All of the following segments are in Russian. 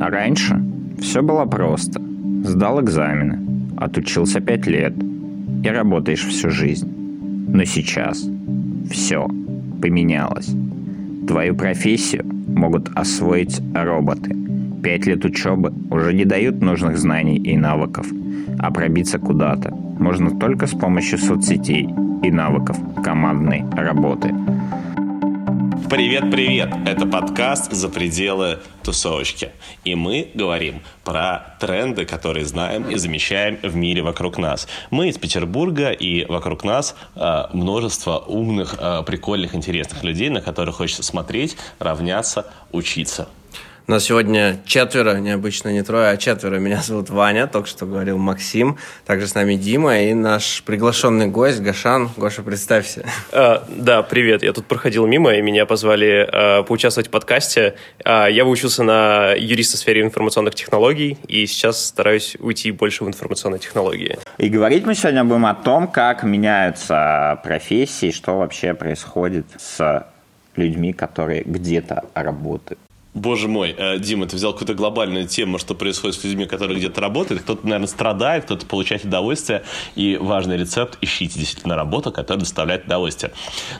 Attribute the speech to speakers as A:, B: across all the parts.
A: А раньше все было просто. Сдал экзамены, отучился пять лет и работаешь всю жизнь. Но сейчас все поменялось. Твою профессию могут освоить роботы. Пять лет учебы уже не дают нужных знаний и навыков, а пробиться куда-то можно только с помощью соцсетей и навыков командной работы.
B: Привет-привет! Это подкаст «За пределы тусовочки». И мы говорим про тренды, которые знаем и замечаем в мире вокруг нас. Мы из Петербурга, и вокруг нас э, множество умных, э, прикольных, интересных людей, на которых хочется смотреть, равняться, учиться.
C: У нас сегодня четверо, необычно не трое, а четверо. Меня зовут Ваня, только что говорил Максим. Также с нами Дима и наш приглашенный гость Гашан. Гоша, представься.
D: А, да, привет. Я тут проходил мимо, и меня позвали а, поучаствовать в подкасте. А, я выучился на юриста в сфере информационных технологий, и сейчас стараюсь уйти больше в информационные технологии.
A: И говорить мы сегодня будем о том, как меняются профессии, что вообще происходит с людьми, которые где-то работают.
B: Боже мой, э, Дима, ты взял какую-то глобальную тему, что происходит с людьми, которые где-то работают. Кто-то, наверное, страдает, кто-то получает удовольствие. И важный рецепт – ищите действительно работу, которая доставляет удовольствие.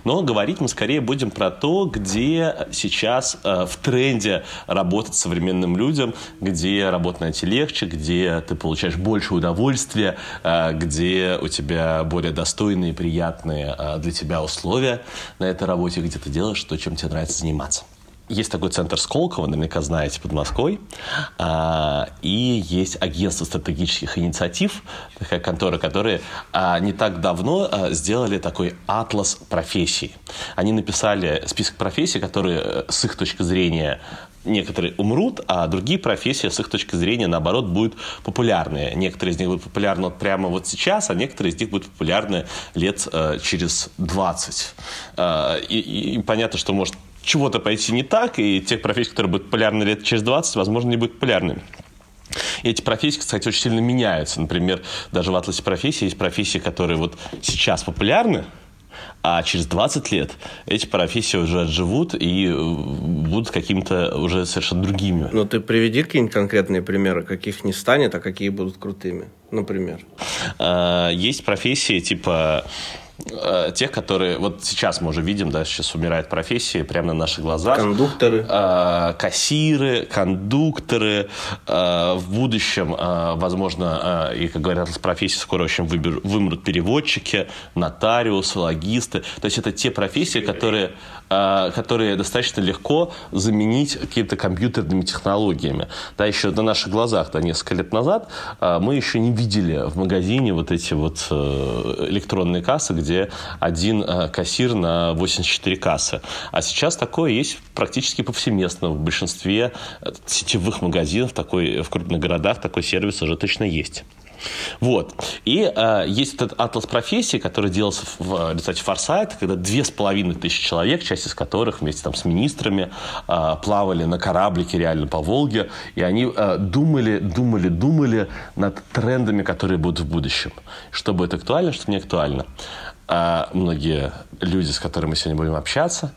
B: Но говорить мы скорее будем про то, где сейчас э, в тренде работать современным людям, где работать найти легче, где ты получаешь больше удовольствия, э, где у тебя более достойные, приятные для тебя условия на этой работе, где ты делаешь то, чем тебе нравится заниматься. Есть такой центр Сколково, наверняка знаете, под Москвой. А, и есть агентство стратегических инициатив, такая контора, которые а, не так давно а, сделали такой атлас профессий. Они написали список профессий, которые э, с их точки зрения некоторые умрут, а другие профессии с их точки зрения, наоборот, будут популярные. Некоторые из них будут популярны вот прямо вот сейчас, а некоторые из них будут популярны лет э, через 20. Э, и, и понятно, что может чего-то пойти не так, и тех профессий, которые будут популярны лет через 20, возможно, не будут популярными. И эти профессии, кстати, очень сильно меняются. Например, даже в атласе профессий есть профессии, которые вот сейчас популярны, а через 20 лет эти профессии уже отживут и э, будут какими-то уже совершенно другими.
C: Ну, ты приведи какие-нибудь конкретные примеры, каких не станет, а какие будут крутыми, например.
B: А, есть профессии типа Э, тех, которые вот сейчас мы уже видим, да, сейчас умирают профессии прямо на наших глазах.
C: Кондукторы.
B: Э, кассиры, кондукторы. Э, в будущем, э, возможно, э, и, как говорят, из профессий скоро очень выбер, вымрут переводчики, нотариусы, логисты. То есть это те профессии, которые, э, которые достаточно легко заменить какими-то компьютерными технологиями. Да, еще на наших глазах, да, несколько лет назад э, мы еще не видели в магазине вот эти вот э, электронные кассы, где где один э, кассир на 84 кассы. А сейчас такое есть практически повсеместно. В большинстве э, сетевых магазинов такой, в крупных городах такой сервис уже точно есть. Вот. И э, есть этот атлас профессий, который делался в результате форсайта, когда две с половиной тысячи человек, часть из которых вместе там, с министрами э, плавали на кораблике реально по Волге, и они э, думали, думали, думали над трендами, которые будут в будущем. Что будет актуально, что не актуально а многие люди, с которыми мы сегодня будем общаться,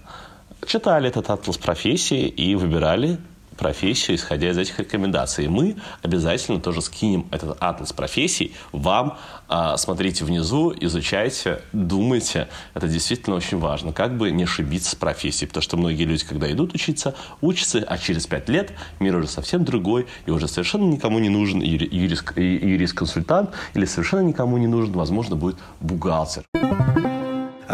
B: читали этот атлас профессии и выбирали профессию, исходя из этих рекомендаций. И мы обязательно тоже скинем этот атлас профессий вам. А, смотрите внизу, изучайте, думайте. Это действительно очень важно. Как бы не ошибиться с профессией. Потому что многие люди, когда идут учиться, учатся, а через пять лет мир уже совсем другой, и уже совершенно никому не нужен юрист-консультант, или совершенно никому не нужен, возможно, будет бухгалтер.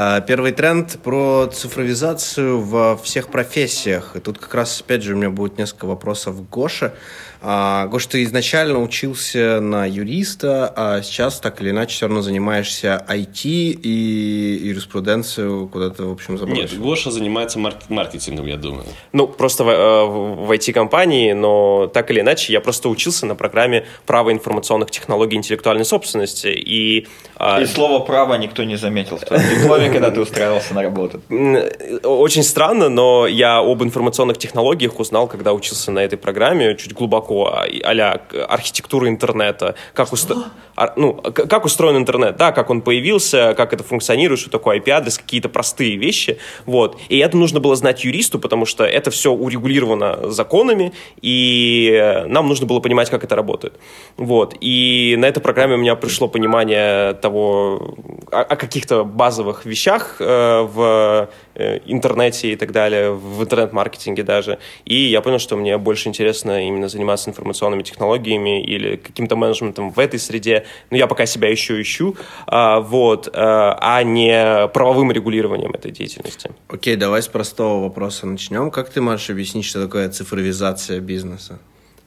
C: А, первый тренд про цифровизацию во всех профессиях. И тут как раз, опять же, у меня будет несколько вопросов к Гоше. А, Гош, ты изначально учился на юриста, а сейчас так или иначе все равно занимаешься IT и юриспруденцию куда-то, в общем, забросил.
B: Нет, Гоша занимается марк- маркетингом, я думаю.
D: Ну, просто в, э, в IT-компании, но так или иначе, я просто учился на программе «Право информационных технологий и интеллектуальной собственности». И,
E: а, и слово «право» никто не заметил в твоем дипломе,
A: когда ты устраивался на работу.
D: Очень странно, но я об информационных технологиях узнал, когда учился на этой программе, чуть глубоко, а архитектура интернета, как, устро... ну, как устроен интернет, да, как он появился, как это функционирует, что такое IP-адрес, какие-то простые вещи, вот. И это нужно было знать юристу, потому что это все урегулировано законами, и нам нужно было понимать, как это работает. Вот. И на этой программе у меня пришло понимание того, о, о каких-то базовых вещах э, в интернете и так далее, в интернет-маркетинге даже. И я понял, что мне больше интересно именно заниматься информационными технологиями или каким-то менеджментом в этой среде. Но я пока себя еще ищу, э, вот, э, а не правовым регулированием этой деятельности.
C: Окей, давай с простого вопроса начнем. Как ты можешь объяснить, что такое цифровизация бизнеса?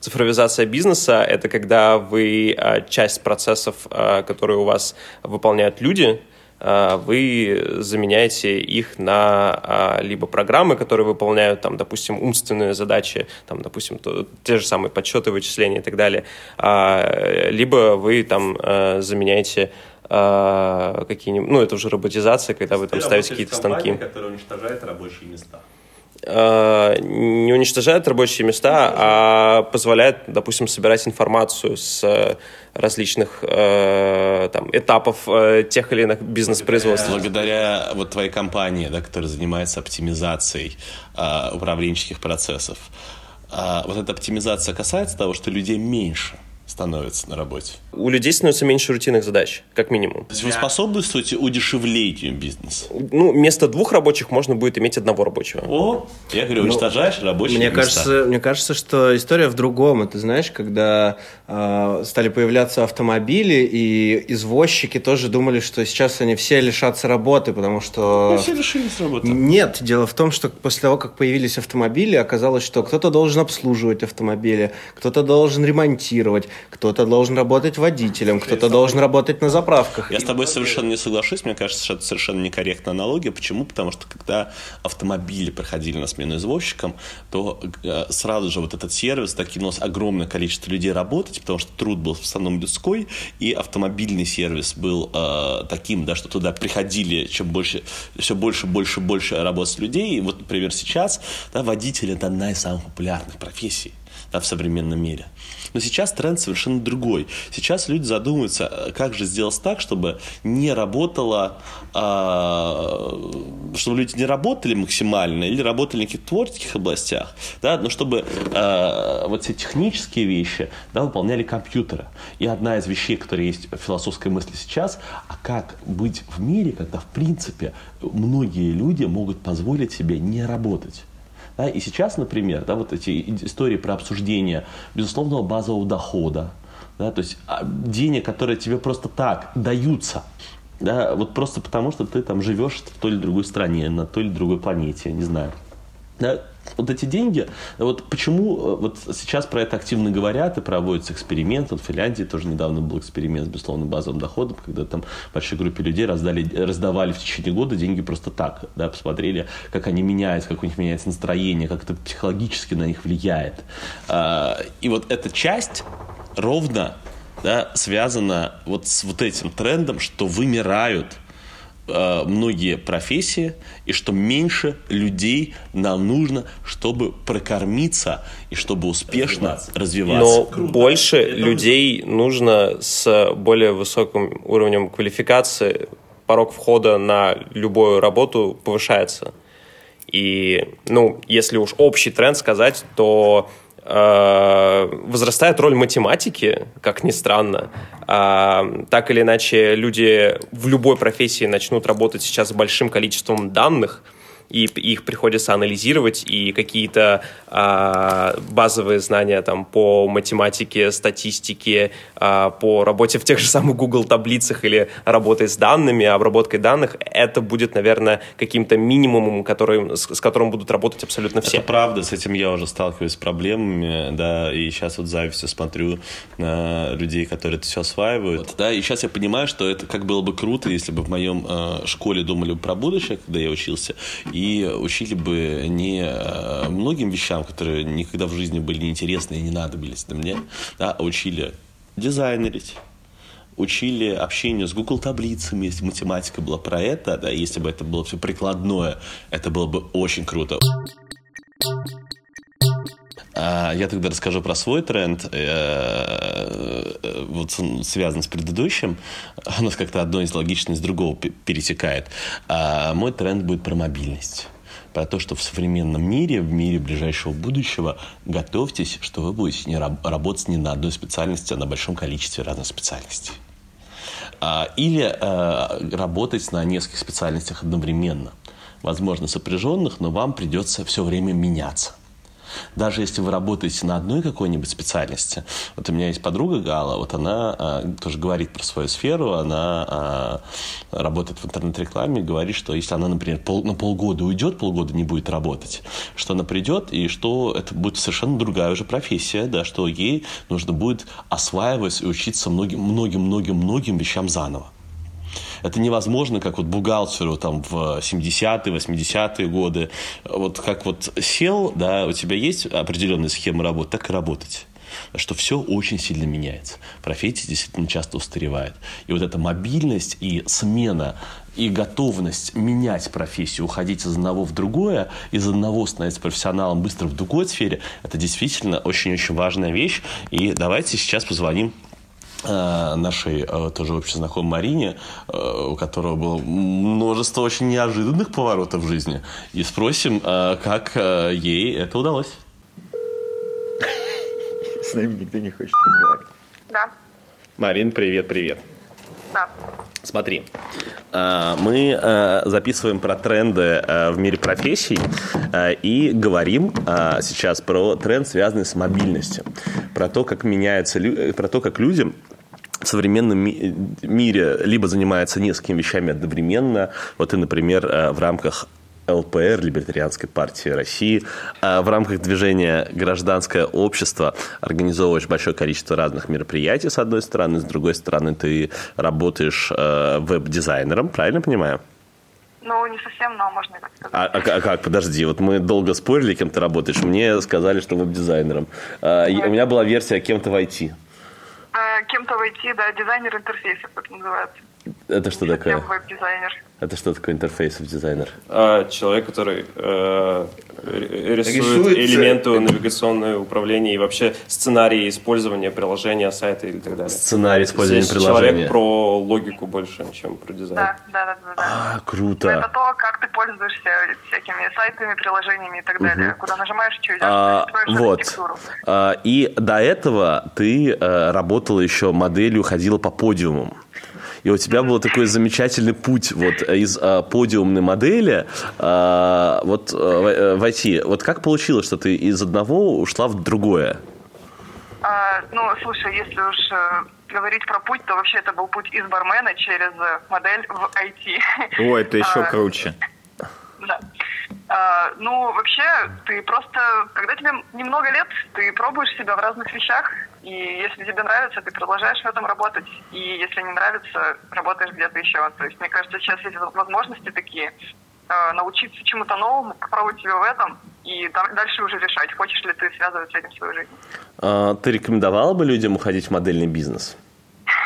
D: Цифровизация бизнеса — это когда вы а, часть процессов, а, которые у вас выполняют люди, а, вы заменяете их на либо программы, которые выполняют, там, допустим, умственные задачи, там, допустим, то, те же самые подсчеты, вычисления и так далее, либо вы там заменяете какие-нибудь, ну, это уже роботизация, когда вы там ставите какие-то станки.
B: которая уничтожает рабочие места.
D: Э, не уничтожает рабочие места, а позволяет, допустим, собирать информацию с различных э, там, этапов э, тех или иных бизнес-производств.
B: Благодаря вот твоей компании, да, которая занимается оптимизацией э, управленческих процессов, э, вот эта оптимизация касается того, что людей меньше – становится на работе?
D: У людей становится меньше рутинных задач, как минимум.
B: То есть вы способствуете удешевлению бизнеса?
D: Ну, вместо двух рабочих можно будет иметь одного рабочего.
B: О, я говорю, ну, уничтожаешь ну, рабочие
C: мне
B: места.
C: Кажется, мне кажется, что история в другом. Это знаешь, когда э, стали появляться автомобили, и извозчики тоже думали, что сейчас они все лишатся работы, потому что...
B: Ну, все лишились работы.
C: Нет, дело в том, что после того, как появились автомобили, оказалось, что кто-то должен обслуживать автомобили, кто-то должен ремонтировать, кто-то должен работать водителем, кто-то должен работать на заправках.
B: Я с тобой совершенно не соглашусь. Мне кажется, что это совершенно некорректная аналогия. Почему? Потому что когда автомобили проходили на смену извозчикам, то э, сразу же вот этот сервис докинулось огромное количество людей работать, потому что труд был в основном людской, и автомобильный сервис был э, таким, да, что туда приходили чем больше, все больше, больше, больше работать людей. И вот, например, сейчас да, водитель – это одна из самых популярных профессий да, в современном мире. Но сейчас тренд совершенно другой. Сейчас люди задумываются, э, как же сделать так, чтобы не работало, э, чтобы люди не работали максимально или работали в каких-то творческих областях, да, но чтобы э, вот все технические вещи да, выполняли компьютеры. И одна из вещей, которая есть в философской мысли сейчас, а как быть в мире, когда в принципе многие люди могут позволить себе не работать. Да, и сейчас, например, да, вот эти истории про обсуждение безусловного базового дохода, да, то есть а, денег, которые тебе просто так даются, да, вот просто потому, что ты там живешь в той или другой стране, на той или другой планете, не знаю. Да, вот эти деньги, вот почему э, вот сейчас про это активно говорят и проводится эксперимент. Вот в Финляндии тоже недавно был эксперимент с безусловным базовым доходом, когда там большой группе людей раздали, раздавали в течение года деньги просто так, да, посмотрели, как они меняются, как у них меняется настроение, как это психологически на них влияет. А, и вот эта часть ровно да, связана вот с вот этим трендом, что вымирают многие профессии, и что меньше людей нам нужно, чтобы прокормиться и чтобы успешно развиваться. развиваться.
D: Но Круто. больше Это людей нужно с более высоким уровнем квалификации. Порог входа на любую работу повышается. И, ну, если уж общий тренд сказать, то Э, возрастает роль математики, как ни странно. А, так или иначе, люди в любой профессии начнут работать сейчас с большим количеством данных, и их приходится анализировать, и какие-то а, базовые знания там по математике, статистике, а, по работе в тех же самых Google таблицах или работой с данными, обработкой данных, это будет, наверное, каким-то минимумом, который, с, с которым будут работать абсолютно все.
B: Это правда, с этим я уже сталкиваюсь с проблемами, да, и сейчас вот завистью смотрю на людей, которые это все осваивают, да, и сейчас я понимаю, что это как было бы круто, если бы в моем э, школе думали про будущее, когда я учился, и и учили бы не э, многим вещам, которые никогда в жизни были неинтересны и не надобились мне, да, а учили дизайнерить, учили общению с Google таблицами, если математика была про это, да, если бы это было все прикладное, это было бы очень круто. А, я тогда расскажу про свой тренд, э, э, вот связан с предыдущим. У нас как-то одно из логично из другого перетекает. А мой тренд будет про мобильность про то, что в современном мире, в мире ближайшего будущего, готовьтесь, что вы будете не раб- работать не на одной специальности, а на большом количестве разных специальностей. А, или а, работать на нескольких специальностях одновременно. Возможно, сопряженных, но вам придется все время меняться. Даже если вы работаете на одной какой-нибудь специальности. Вот у меня есть подруга Гала, вот она а, тоже говорит про свою сферу, она а, работает в интернет-рекламе, говорит, что если она, например, пол, на полгода уйдет, полгода не будет работать, что она придет и что это будет совершенно другая уже профессия, да, что ей нужно будет осваивать и учиться многим-многим-многим-многим вещам заново. Это невозможно, как вот бухгалтеру там в 70-е, 80-е годы. Вот как вот сел, да, у тебя есть определенная схема работы, так и работать что все очень сильно меняется. Профессия действительно часто устаревает. И вот эта мобильность и смена и готовность менять профессию, уходить из одного в другое, из одного становиться профессионалом быстро в другой сфере, это действительно очень-очень важная вещь. И давайте сейчас позвоним нашей э, тоже общей знакомой Марине, э, у которого было множество очень неожиданных поворотов в жизни. И спросим, как ей это удалось.
A: С нами никто не хочет разговаривать.
E: Да.
B: Марин, привет, привет.
E: Да.
B: Смотри, мы записываем про тренды в мире профессий и говорим сейчас про тренд, связанный с мобильностью, про то, как меняется, про то, как людям в современном ми- мире либо занимается несколькими вещами одновременно. Вот ты, например, э, в рамках ЛПР, Либертарианской партии России, э, в рамках движения «Гражданское общество» организовываешь большое количество разных мероприятий, с одной стороны, с другой стороны, ты работаешь э, веб-дизайнером, правильно понимаю?
E: Ну, не совсем, но можно так сказать.
B: А, а, а как? Подожди, вот мы долго спорили, кем ты работаешь. Мне сказали, что веб-дизайнером. А, у меня была версия кем-то в IT.
E: Э, кем-то войти, да, дизайнер интерфейсов, это называется.
B: Это что такое?
E: Веб-дизайнер.
B: Это что такое интерфейсов дизайнер?
D: А, человек, который э, рисует Рисуется. элементы навигационного управления и вообще сценарии использования приложения, сайта или так далее.
B: Сценарий использования
D: Здесь
B: приложения.
D: человек про логику больше, чем про дизайн.
E: Да, да, да. да, да.
B: А, круто.
E: Это то, как ты пользуешься всякими сайтами, приложениями и так угу. далее. Куда нажимаешь, что идешь,
B: а, вот. А, и до этого ты э, работала еще моделью, ходила по подиумам и у тебя был такой замечательный путь вот из а, подиумной модели а, вот а, войти. Вот как получилось, что ты из одного ушла в другое?
E: А, ну, слушай, если уж э, говорить про путь, то вообще это был путь из бармена через модель в IT.
A: О, это еще а, круче.
E: Да. А, ну, вообще, ты просто, когда тебе немного лет, ты пробуешь себя в разных вещах, и если тебе нравится, ты продолжаешь в этом работать, и если не нравится, работаешь где-то еще. То есть, мне кажется, сейчас есть возможности такие, а, научиться чему-то новому, попробовать себя в этом, и дальше уже решать, хочешь ли ты связывать с этим свою жизнь.
B: А, ты рекомендовала бы людям уходить в модельный бизнес?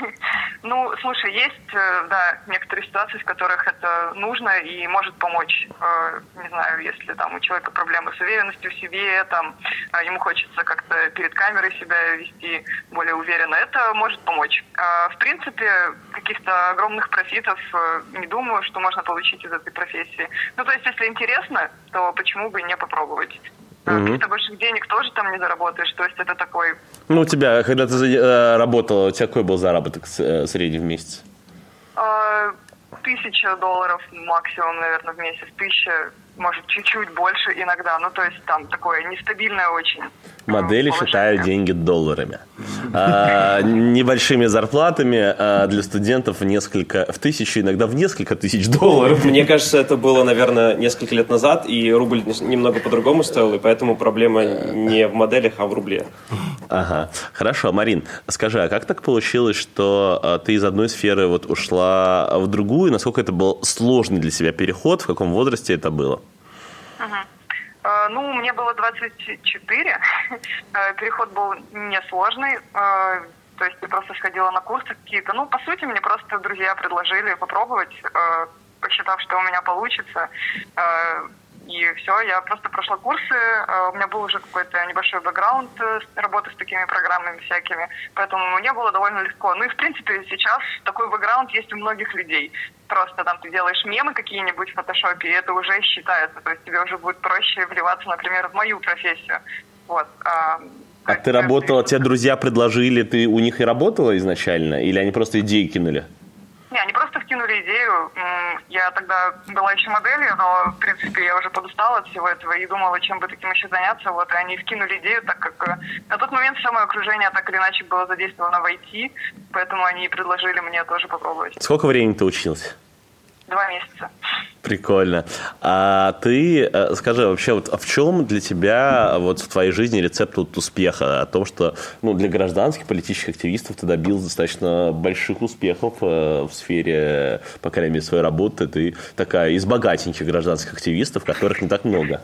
E: Ну, слушай, есть, э, да, некоторые ситуации, в которых это нужно и может помочь. Э, не знаю, если там у человека проблемы с уверенностью в себе, там э, ему хочется как-то перед камерой себя вести более уверенно, это может помочь. В принципе, каких-то огромных профитов не думаю, что можно получить из этой профессии. Ну, то есть, если интересно, то почему бы не попробовать? Угу. Каких-то больших денег тоже там не заработаешь. То есть это такой...
B: Ну, у тебя, когда ты э, работала, у тебя какой был заработок э, средний в месяц?
E: Э, тысяча долларов максимум, наверное, в месяц. Тысяча, может, чуть-чуть больше иногда. Ну, то есть там такое нестабильное очень.
B: Модели считают деньги долларами. А, небольшими зарплатами а для студентов в несколько, в тысячу, иногда в несколько тысяч долларов.
D: Мне кажется, это было, наверное, несколько лет назад, и рубль немного по-другому стоил, и поэтому проблема не в моделях, а в рубле.
B: Ага, хорошо. Марин, скажи, а как так получилось, что а, ты из одной сферы вот ушла в другую? Насколько это был сложный для себя переход? В каком возрасте это было?
E: Э, ну, мне было 24. Э, переход был несложный. Э, То есть я просто сходила на курсы какие-то. Ну, по сути, мне просто друзья предложили попробовать, посчитав, что у меня получится. И все, я просто прошла курсы, э, у меня был уже какой-то небольшой бэкграунд э, работы с такими программами всякими, поэтому мне было довольно легко. Ну и, в принципе, сейчас такой бэкграунд есть у многих людей. Просто там ты делаешь мемы какие-нибудь в фотошопе, и это уже считается, то есть тебе уже будет проще вливаться, например, в мою профессию. Вот.
B: А, а ты работала, тебе друзья предложили, ты у них и работала изначально, или они просто идеи кинули?
E: Не, они просто вкинули идею. Я тогда была еще моделью, но, в принципе, я уже подустала от всего этого и думала, чем бы таким еще заняться. Вот, и они вкинули идею, так как э, на тот момент все мое окружение так или иначе было задействовано в IT, поэтому они предложили мне тоже попробовать.
B: Сколько времени ты училась?
E: Два месяца.
B: Прикольно. А ты э, скажи вообще, вот а в чем для тебя вот в твоей жизни рецепт вот успеха? О том, что ну, для гражданских политических активистов ты добился достаточно больших успехов э, в сфере, по крайней мере, своей работы. Ты такая из богатеньких гражданских активистов, которых не так много.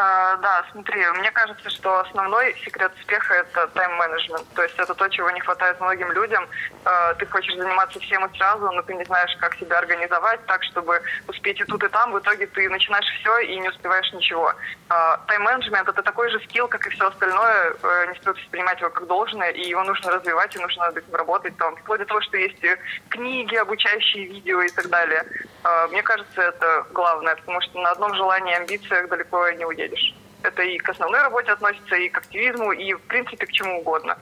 E: А, да, смотри, мне кажется, что основной секрет успеха – это тайм-менеджмент. То есть это то, чего не хватает многим людям. А, ты хочешь заниматься всем и сразу, но ты не знаешь, как себя организовать так, чтобы успеть и тут, и там. В итоге ты начинаешь все и не успеваешь ничего. А, тайм-менеджмент – это такой же скилл, как и все остальное. Э, не стоит воспринимать его как должное, и его нужно развивать, и нужно над этим работать. Там, вплоть до того, что есть книги, обучающие видео и так далее. Мне кажется, это главное, потому что на одном желании и амбициях далеко не уедешь едешь. Это и к основной работе относится, и к активизму, и, в принципе, к чему угодно.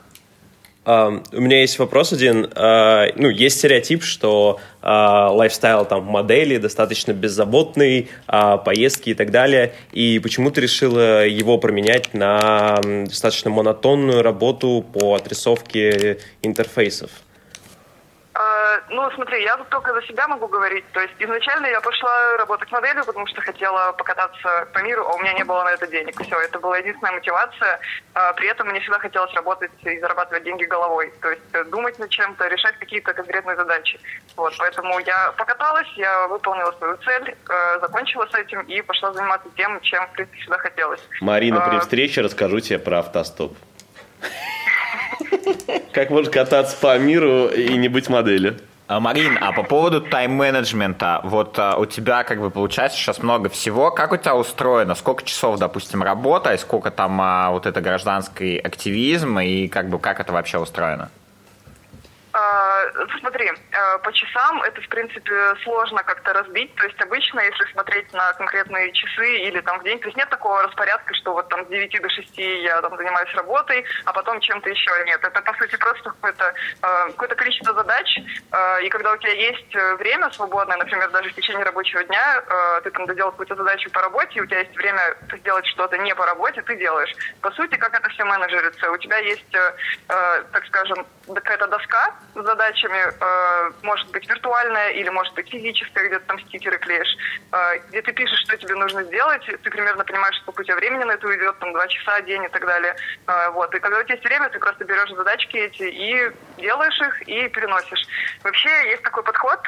D: Uh, у меня есть вопрос один. Uh, ну, есть стереотип, что uh, лайфстайл там модели достаточно беззаботный, поездки и так далее. И почему ты решила его променять на достаточно монотонную работу по отрисовке интерфейсов?
E: Ну, смотри, я тут только за себя могу говорить. То есть изначально я пошла работать моделью, потому что хотела покататься по миру, а у меня не было на это денег. Все, это была единственная мотивация. А, при этом мне всегда хотелось работать и зарабатывать деньги головой. То есть э, думать над чем-то, решать какие-то конкретные задачи. Вот, поэтому я покаталась, я выполнила свою цель, э, закончила с этим и пошла заниматься тем, чем, в принципе, всегда хотелось.
B: Марина, при а, встрече расскажу тебе про автостоп. Как можно кататься по миру и не быть моделью?
A: А, Марин, а по поводу тайм-менеджмента, вот а, у тебя как бы получается сейчас много всего. Как у тебя устроено? Сколько часов, допустим, работа, и сколько там а, вот это гражданский активизм, и как бы как это вообще устроено?
E: А, смотри, а, по часам это, в принципе, сложно как-то разбить. То есть обычно, если смотреть на конкретные часы или там в день, то есть нет такого распорядка, что вот там с 9 до 6 я там занимаюсь работой, а потом чем-то еще нет. Это, по сути, просто какое-то а, какое количество задач. И когда у тебя есть время свободное, например, даже в течение рабочего дня, ты там доделал какую-то задачу по работе, и у тебя есть время сделать что-то не по работе, ты делаешь. По сути, как это все менеджерится? У тебя есть, так скажем, какая-то доска, с задачами, э, может быть виртуальная или может быть физическая, где ты там стикеры клеишь, э, где ты пишешь, что тебе нужно сделать, ты примерно понимаешь, сколько у тебя времени на это уйдет, там два часа, день и так далее. Э, вот. И когда у тебя есть время, ты просто берешь задачки эти и делаешь их и переносишь. Вообще есть такой подход,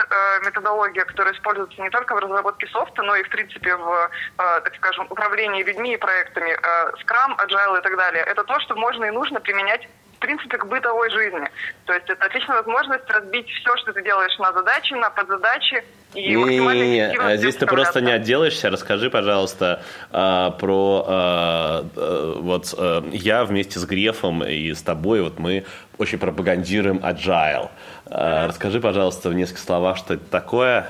E: методология, которая используется не только в разработке софта, но и в принципе в, так скажем, управлении людьми и проектами. Scrum, Agile и так далее. Это то, что можно и нужно применять в принципе, к бытовой жизни. То есть это отличная возможность разбить все, что ты делаешь на задачи, на подзадачи, и максимально не, не,
B: не. Здесь ты просто не отделаешься. Расскажи, пожалуйста, э, про э, э, вот э, я вместе с Грефом и с тобой вот мы очень пропагандируем agile. Э, расскажи, пожалуйста, в нескольких словах, что это такое.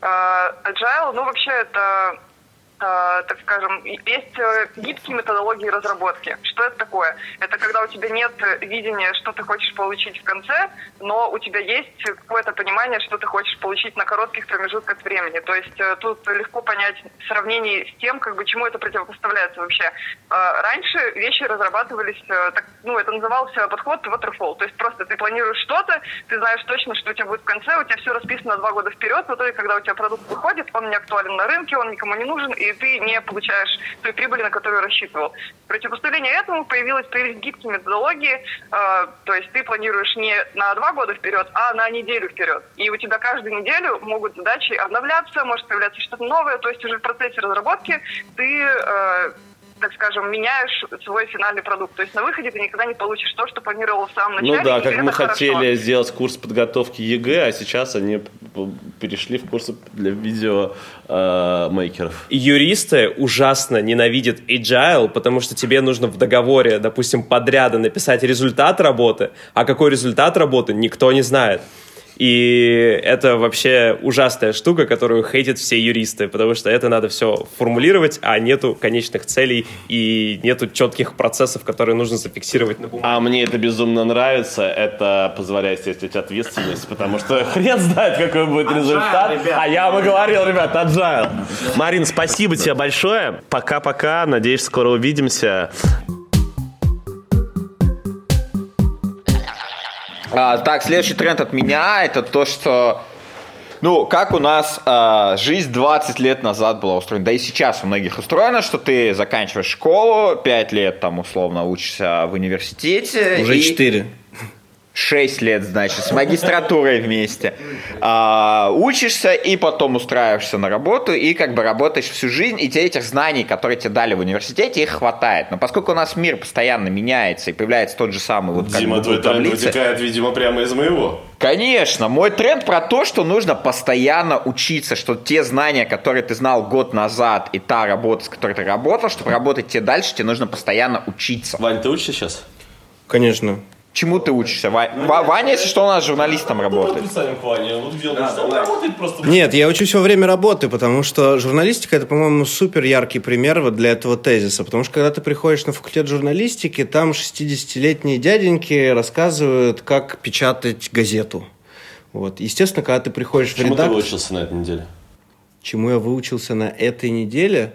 E: Agile, ну вообще это так скажем, есть э, гибкие методологии разработки. Что это такое? Это когда у тебя нет видения, что ты хочешь получить в конце, но у тебя есть какое-то понимание, что ты хочешь получить на коротких промежутках времени. То есть э, тут легко понять в сравнении с тем, как бы чему это противопоставляется вообще. Раньше вещи разрабатывались, так, ну, это назывался подход waterfall. То есть просто ты планируешь что-то, ты знаешь точно, что у тебя будет в конце, у тебя все расписано два года вперед, в итоге, когда у тебя продукт выходит, он не актуален на рынке, он никому не нужен, и ты не получаешь той прибыли, на которую рассчитывал. В противопоставление этому появилась, появились гибкие методологии, э, то есть ты планируешь не на два года вперед, а на неделю вперед. И у тебя каждую неделю могут задачи обновляться, может появляться что-то новое, то есть уже в процессе разработки ты э, так скажем, меняешь свой финальный продукт. То есть на выходе ты никогда не получишь то, что планировал в самом
B: Ну
E: начале.
B: да,
E: и
B: как мы
E: хорошо.
B: хотели сделать курс подготовки ЕГЭ, а сейчас они перешли в курсы для видеомейкеров.
D: Юристы ужасно ненавидят agile, потому что тебе нужно в договоре, допустим, подряда написать результат работы, а какой результат работы никто не знает. И это вообще ужасная штука, которую хейтят все юристы, потому что это надо все формулировать, а нету конечных целей и нету четких процессов, которые нужно зафиксировать на бумаге.
B: А мне это безумно нравится, это позволяет снять ответственность, потому что хрен знает, какой будет результат. А я вам и говорил, ребят, agile. Марин, спасибо тебе большое. Пока-пока, надеюсь, скоро увидимся.
F: А, так, следующий тренд от меня это то, что ну, как у нас а, жизнь 20 лет назад была устроена, да и сейчас у многих устроена, что ты заканчиваешь школу, 5 лет там условно учишься в университете.
C: Уже
F: и-
C: четыре.
F: 6 лет, значит, с магистратурой вместе. А, учишься и потом устраиваешься на работу, и как бы работаешь всю жизнь, и тебе этих знаний, которые тебе дали в университете, их хватает. Но поскольку у нас мир постоянно меняется, и появляется тот же самый вот как
B: Дима,
F: бы
B: твой тренд вытекает, видимо, прямо из моего.
F: Конечно, мой тренд про то, что нужно постоянно учиться, что те знания, которые ты знал год назад, и та работа, с которой ты работал, чтобы работать тебе дальше, тебе нужно постоянно учиться.
B: Вань, ты учишься сейчас?
C: Конечно.
F: Чему ты учишься? Ва- Ва- Ваня, если что, у нас журналистом работает.
B: к Ване. Вот где он учится? Он работает просто.
C: Нет, я учусь во время работы, потому что журналистика это, по-моему, супер яркий пример вот для этого тезиса. Потому что когда ты приходишь на факультет журналистики, там 60-летние дяденьки рассказывают, как печатать газету. Вот. Естественно, когда ты приходишь в
B: Чему ты
C: редакцию...
B: выучился на этой неделе?
C: Чему я выучился на этой неделе?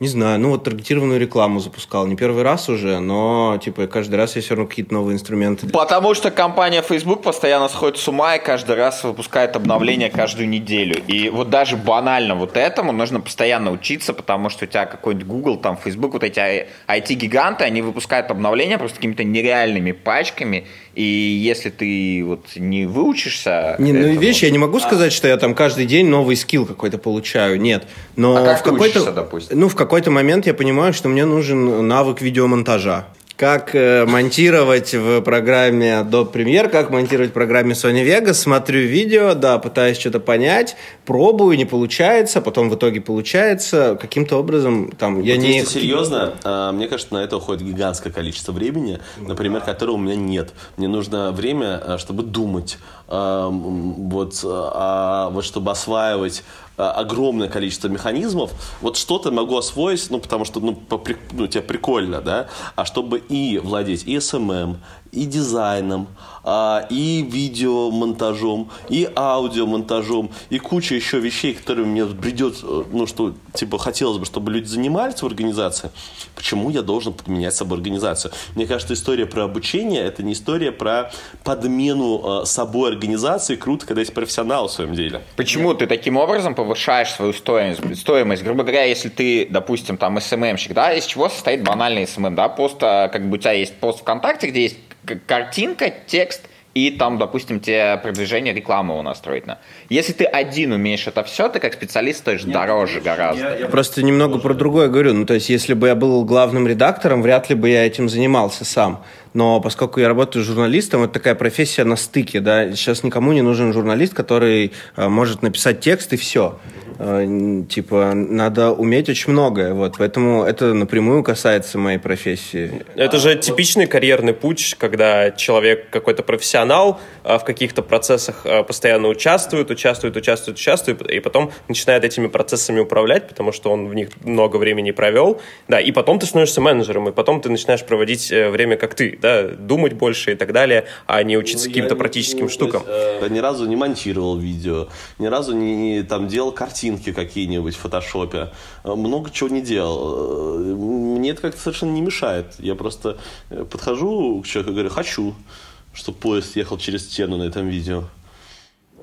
C: Не знаю, ну вот таргетированную рекламу запускал. Не первый раз уже, но типа каждый раз я все равно какие-то новые инструменты.
F: Потому что компания Facebook постоянно сходит с ума и каждый раз выпускает обновления каждую неделю. И вот даже банально вот этому нужно постоянно учиться, потому что у тебя какой-нибудь Google, там, Facebook, вот эти IT-гиганты, они выпускают обновления просто какими-то нереальными пачками. И если ты вот не выучишься...
C: Не, ну
F: этому-
C: вещи, я не могу сказать, что я там каждый день новый скилл какой-то получаю. Нет. Но
F: А как
C: в какой-то,
F: допустим?
C: ну, в какой-то момент я понимаю, что мне нужен навык видеомонтажа. Как э, монтировать в программе Adobe Premiere, как монтировать в программе Sony Vegas. Смотрю видео, да, пытаюсь что-то понять, пробую, не получается, потом в итоге получается. Каким-то образом там я
B: Вот
C: не...
B: Если серьезно, а, мне кажется, на это уходит гигантское количество времени, например, которого у меня нет. Мне нужно время, а, чтобы думать, а, вот, вот чтобы осваивать огромное количество механизмов. Вот что-то могу освоить, ну, потому что, ну, по при- ну, тебе прикольно, да, а чтобы и владеть и SMM, и дизайном, а, и видеомонтажом, и аудиомонтажом, и куча еще вещей, которые мне бредет, э, ну, что, типа, хотелось бы, чтобы люди занимались в организации, почему я должен подменять собой организацию? Мне кажется, история про обучение – это не история про подмену э, собой организации. Круто, когда есть профессионал в своем деле.
F: Почему ты таким образом повышаешь свою стоимость? Стоимость, грубо говоря, если ты, допустим, там SMM щик, да, из чего состоит банальный SMM, да, пост, а, как бы у тебя есть пост ВКонтакте, где есть картинка, текст и там, допустим, тебе продвижение рекламы его настроить на. Если ты один умеешь это все, ты как специалист стоишь дороже гораздо.
C: Я просто немного про другое говорю. Ну, то есть, если бы я был главным редактором, вряд ли бы я этим занимался сам. Но поскольку я работаю журналистом, это такая профессия на стыке, да. Сейчас никому не нужен журналист, который э, может написать текст и все. Типа, надо уметь очень многое, вот. Поэтому это напрямую касается моей профессии.
D: Это же типичный карьерный путь, когда человек какой-то профессионал а, в каких-то процессах а, постоянно участвует, участвует, участвует, участвует, и потом начинает этими процессами управлять, потому что он в них много времени провел. Да, и потом ты становишься менеджером, и потом ты начинаешь проводить э, время как ты, да, думать больше и так далее, а не учиться каким-то практическим штукам.
B: Я ни разу не монтировал видео, ни разу не, не, там делал картинки какие-нибудь в фотошопе. Э, Много чего не делал. Э, Мне это как-то совершенно не мешает. Я просто э, подхожу к человеку и говорю, хочу, чтобы поезд ехал через стену на этом видео.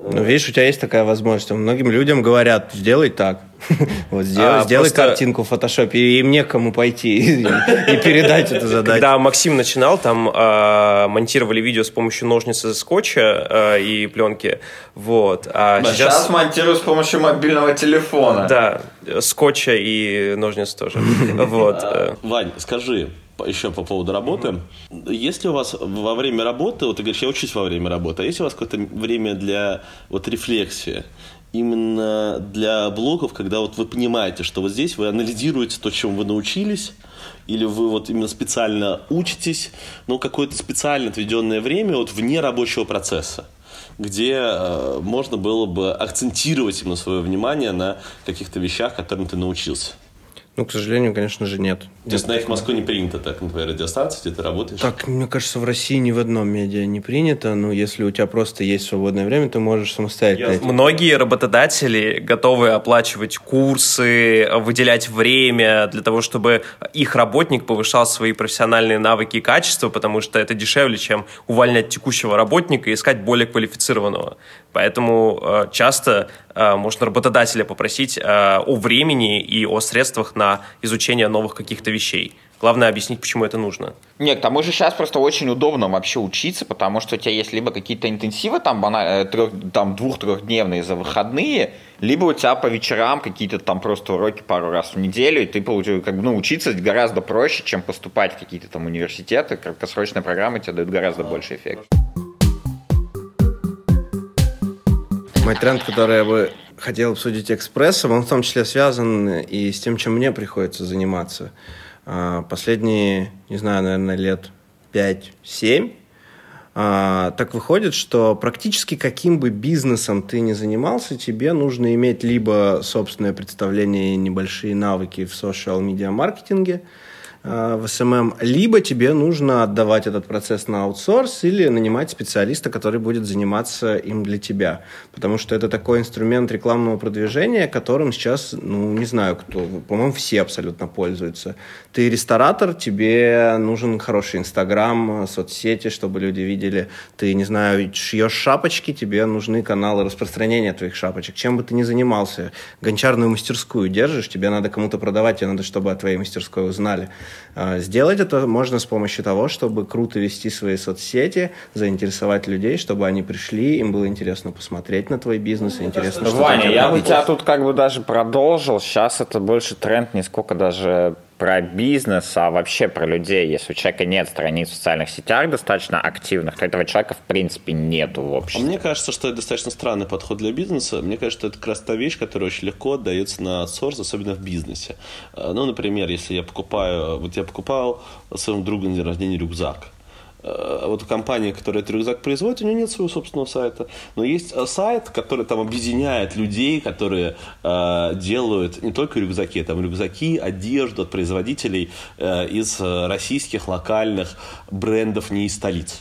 C: Ну, видишь, у тебя есть такая возможность. Многим людям говорят, сделай так. Вот сделай, а, сделай просто... картинку в фотошопе, и им некому пойти и, и передать эту задачу.
D: Когда Максим начинал, там э, монтировали видео с помощью ножниц и скотча э, и пленки. Вот.
F: А, сейчас... сейчас монтирую с помощью мобильного телефона.
D: Да, скотча и ножниц тоже. Вот.
B: А, Вань, скажи, еще по поводу работы. Если у вас во время работы, вот ты говоришь, я учусь во время работы, а есть у вас какое-то время для вот рефлексии? именно для блогов, когда вот вы понимаете, что вот здесь вы анализируете то, чем вы научились, или вы вот именно специально учитесь, ну, какое-то специально отведенное время вот вне рабочего процесса где э, можно было бы акцентировать именно свое внимание на каких-то вещах, которым ты научился.
C: Ну, к сожалению, конечно же, нет.
B: То есть на их в Москве не принято так, на твоей радиостанции, где ты работаешь?
C: Так, мне кажется, в России ни в одном медиа не принято, но если у тебя просто есть свободное время, ты можешь самостоятельно...
D: Ясно. Многие работодатели готовы оплачивать курсы, выделять время для того, чтобы их работник повышал свои профессиональные навыки и качества, потому что это дешевле, чем увольнять текущего работника и искать более квалифицированного. Поэтому э, часто можно работодателя попросить э, о времени и о средствах на изучение новых каких-то вещей. Главное объяснить, почему это нужно.
F: Нет, к тому же сейчас просто очень удобно вообще учиться, потому что у тебя есть либо какие-то интенсивы там, трех, там двух-трехдневные за выходные, либо у тебя по вечерам какие-то там просто уроки пару раз в неделю, и ты получил, как бы, ну, учиться гораздо проще, чем поступать в какие-то там университеты. Краткосрочная программа тебе дает гораздо больше эффект.
C: Мой тренд, который я бы хотел обсудить экспрессом, он в том числе связан и с тем, чем мне приходится заниматься. А, последние, не знаю, наверное, лет 5-7 а, так выходит, что практически каким бы бизнесом ты ни занимался, тебе нужно иметь либо собственное представление и небольшие навыки в social-медиа маркетинге – в SMM, либо тебе нужно отдавать этот процесс на аутсорс или нанимать специалиста, который будет заниматься им для тебя. Потому что это такой инструмент рекламного продвижения, которым сейчас, ну, не знаю кто, по-моему, все абсолютно пользуются. Ты ресторатор, тебе нужен хороший Инстаграм, соцсети, чтобы люди видели. Ты, не знаю, шьешь шапочки, тебе нужны каналы распространения твоих шапочек. Чем бы ты ни занимался, гончарную мастерскую держишь, тебе надо кому-то продавать, тебе надо, чтобы о твоей мастерской узнали. А, сделать это можно с помощью того, чтобы круто вести свои соцсети, заинтересовать людей, чтобы они пришли, им было интересно посмотреть на твой бизнес, интересно,
F: что Ваня, я бы тебя тут как бы даже продолжил. Сейчас это больше тренд, не сколько даже про бизнес, а вообще про людей. Если у человека нет страниц в социальных сетях достаточно активных, то этого человека в принципе нету в обществе.
B: А мне кажется, что это достаточно странный подход для бизнеса. Мне кажется, что это как раз та вещь, которая очень легко отдается на аутсорс, особенно в бизнесе. Э, ну, например, если я покупаю, вот я покупал своему другу на день рождения рюкзак. Э, вот компания, которая этот рюкзак производит, у нее нет своего собственного сайта. Но есть э, сайт, который там объединяет людей, которые э, делают не только рюкзаки, там рюкзаки, одежду от производителей э, из российских локальных брендов не из столиц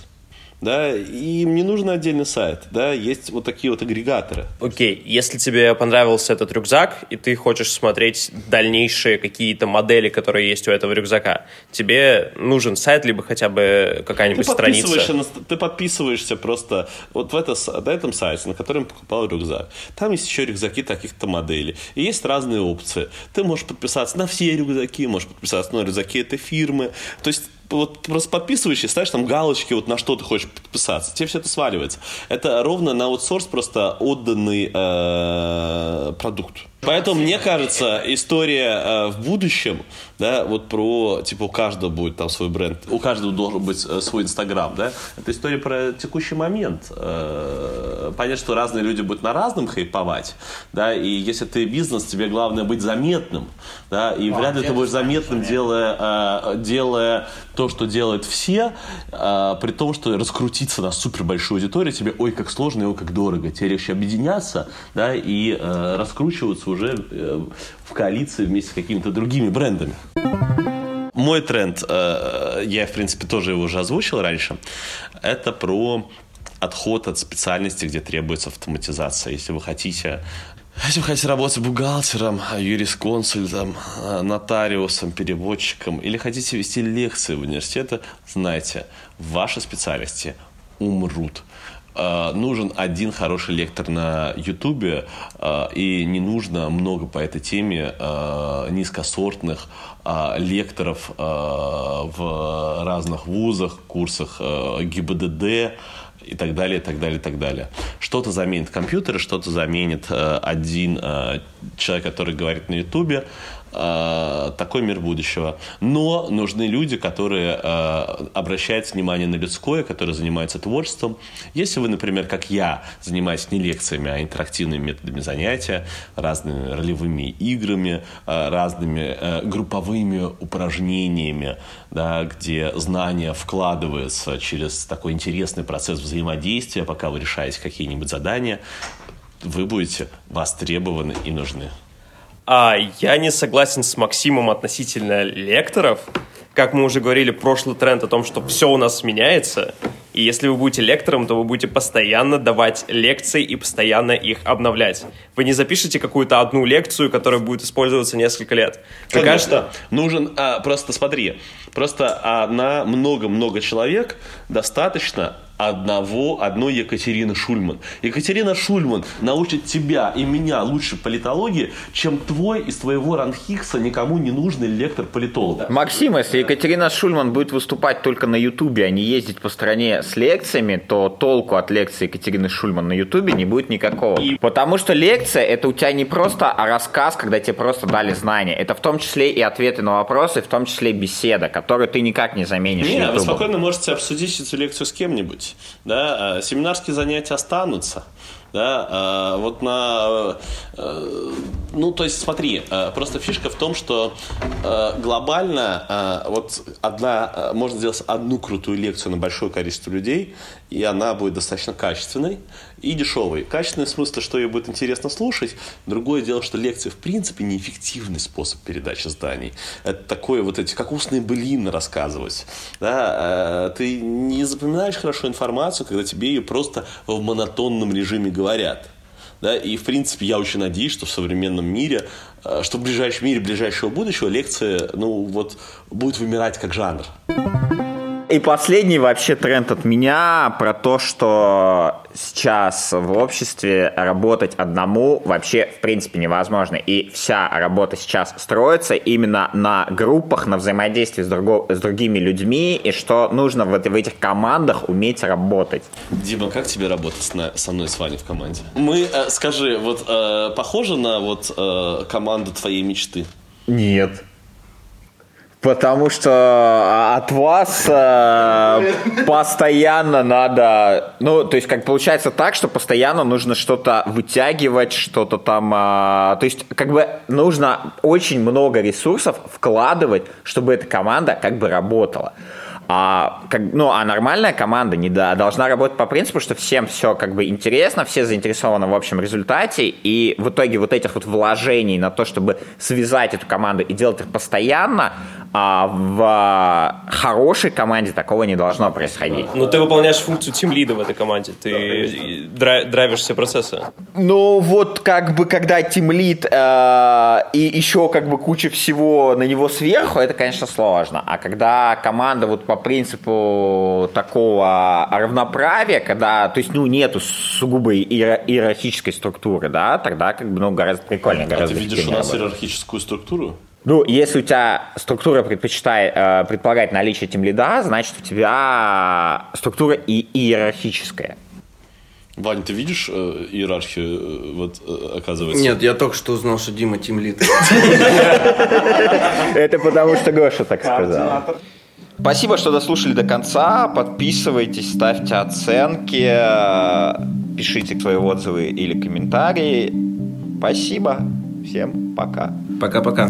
B: да, и им не нужен отдельный сайт, да, есть вот такие вот агрегаторы.
D: Окей, okay. если тебе понравился этот рюкзак, и ты хочешь смотреть дальнейшие какие-то модели, которые есть у этого рюкзака, тебе нужен сайт, либо хотя бы какая-нибудь
B: ты
D: страница.
B: На, ты подписываешься просто вот в это, на этом сайте, на котором покупал рюкзак. Там есть еще рюкзаки таких-то моделей. И есть разные опции. Ты можешь подписаться на все рюкзаки, можешь подписаться на рюкзаки этой фирмы. То есть вот просто подписываешься, ставишь там галочки, вот на что ты хочешь подписаться, тебе все это сваливается. Это ровно на аутсорс просто отданный э, продукт. Поэтому, мне кажется, история э, в будущем, да, вот про, типа, у каждого будет там свой бренд, у каждого должен быть э, свой Инстаграм, да, это история про текущий момент. Э, понятно, что разные люди будут на разном хайповать, да, и если ты бизнес, тебе главное быть заметным, да, и а, вряд ли ты будешь заметным, делая, э, делая то, что делают все, э, при том, что раскрутиться на супер большую аудиторию тебе, ой, как сложно, и ой, как дорого. Тебе легче объединяться, да, и э, раскручиваться уже э, в коалиции вместе с какими-то другими брендами. Мой тренд, э, я, в принципе, тоже его уже озвучил раньше, это про отход от специальности, где требуется автоматизация. Если вы хотите если вы хотите работать бухгалтером, юрисконсультом, нотариусом, переводчиком, или хотите вести лекции в университете, знайте, ваши специальности умрут э, нужен один хороший лектор на Ютубе, э, и не нужно много по этой теме э, низкосортных э, лекторов э, в разных вузах, курсах э, ГИБДД, и так далее, и так далее, и так далее. Что-то заменит компьютеры, что-то заменит э, один э, человек, который говорит на Ютубе, Э, такой мир будущего. Но нужны люди, которые э, обращают внимание на людское, которые занимаются творчеством. Если вы, например, как я, занимаетесь не лекциями, а интерактивными методами занятия, разными ролевыми играми, э, разными групповыми упражнениями, да, где знания вкладываются через такой интересный процесс взаимодействия, пока вы решаете какие-нибудь задания, вы будете востребованы и нужны.
D: А я не согласен с Максимом относительно лекторов. Как мы уже говорили, прошлый тренд о том, что все у нас меняется. И если вы будете лектором, то вы будете постоянно давать лекции и постоянно их обновлять. Вы не запишете какую-то одну лекцию, которая будет использоваться несколько лет.
B: Конечно. Нужен, а, просто смотри, просто а, на много-много человек достаточно одного, одной Екатерины Шульман. Екатерина Шульман научит тебя и меня лучше политологии, чем твой из твоего ранхикса никому не нужный лектор-политолог.
F: Максим, если Екатерина Шульман будет выступать только на Ютубе, а не ездить по стране с лекциями, то толку от лекции Екатерины Шульман на Ютубе не будет никакого. И... Потому что лекция это у тебя не просто а рассказ, когда тебе просто дали знания. Это в том числе и ответы на вопросы, в том числе беседа, которую ты никак не заменишь.
B: Не, вы спокойно можете обсудить эту лекцию с кем-нибудь быть. Да? А семинарские занятия останутся. Да, а, вот на, э, ну, то есть, смотри, э, просто фишка в том, что э, глобально вот одна, можно сделать одну крутую лекцию на большое количество людей, и она будет достаточно качественной и дешевой. Качественный в что ее будет интересно слушать. Другое дело, что лекция в принципе неэффективный способ передачи зданий. Это такое вот эти, как устные былины рассказывать. Да? Ты не запоминаешь хорошо информацию, когда тебе ее просто в монотонном режиме говорят. Да, и, в принципе, я очень надеюсь, что в современном мире, э, что в ближайшем мире ближайшего будущего лекция, ну, вот, будет вымирать как жанр.
F: И последний вообще тренд от меня про то, что сейчас в обществе работать одному вообще в принципе невозможно. И вся работа сейчас строится именно на группах, на взаимодействии с, друго- с другими людьми, и что нужно в, в этих командах уметь работать.
B: Дима, как тебе работать на, со мной, с Ваней в команде? Мы, э, скажи, вот э, похоже на вот э, команду твоей мечты?
F: Нет. Потому что а, от вас э, постоянно надо, ну, то есть, как получается так, что постоянно нужно что-то вытягивать, что-то там, э, то есть, как бы нужно очень много ресурсов вкладывать, чтобы эта команда как бы работала. А, как, ну, а нормальная команда не да, должна работать по принципу, что всем все как бы интересно, все заинтересованы в общем результате, и в итоге вот этих вот вложений на то, чтобы связать эту команду и делать их постоянно, а в хорошей команде такого не должно происходить.
D: Ну, ты выполняешь функцию тимлида в этой команде, ты драйвишь все процессы.
F: Ну, вот как бы когда тимлид э, и еще как бы куча всего на него сверху, это, конечно, сложно. А когда команда вот по принципу такого равноправия, когда, то есть, ну, нету сугубой иерархической структуры, да, тогда как бы, ну, гораздо прикольнее. Гораздо
B: а ты видишь у нас иерархическую структуру?
F: Ну, если у тебя структура предпочитает, э, предполагает наличие тем лида, значит, у тебя структура и иерархическая.
B: Вань, ты видишь э, иерархию, э, вот, э, оказывается?
C: Нет, я только что узнал, что Дима тим лид.
F: Это потому, что Гоша так сказал. Спасибо, что дослушали до конца. Подписывайтесь, ставьте оценки, пишите свои отзывы или комментарии. Спасибо. Всем пока.
C: Пока-пока.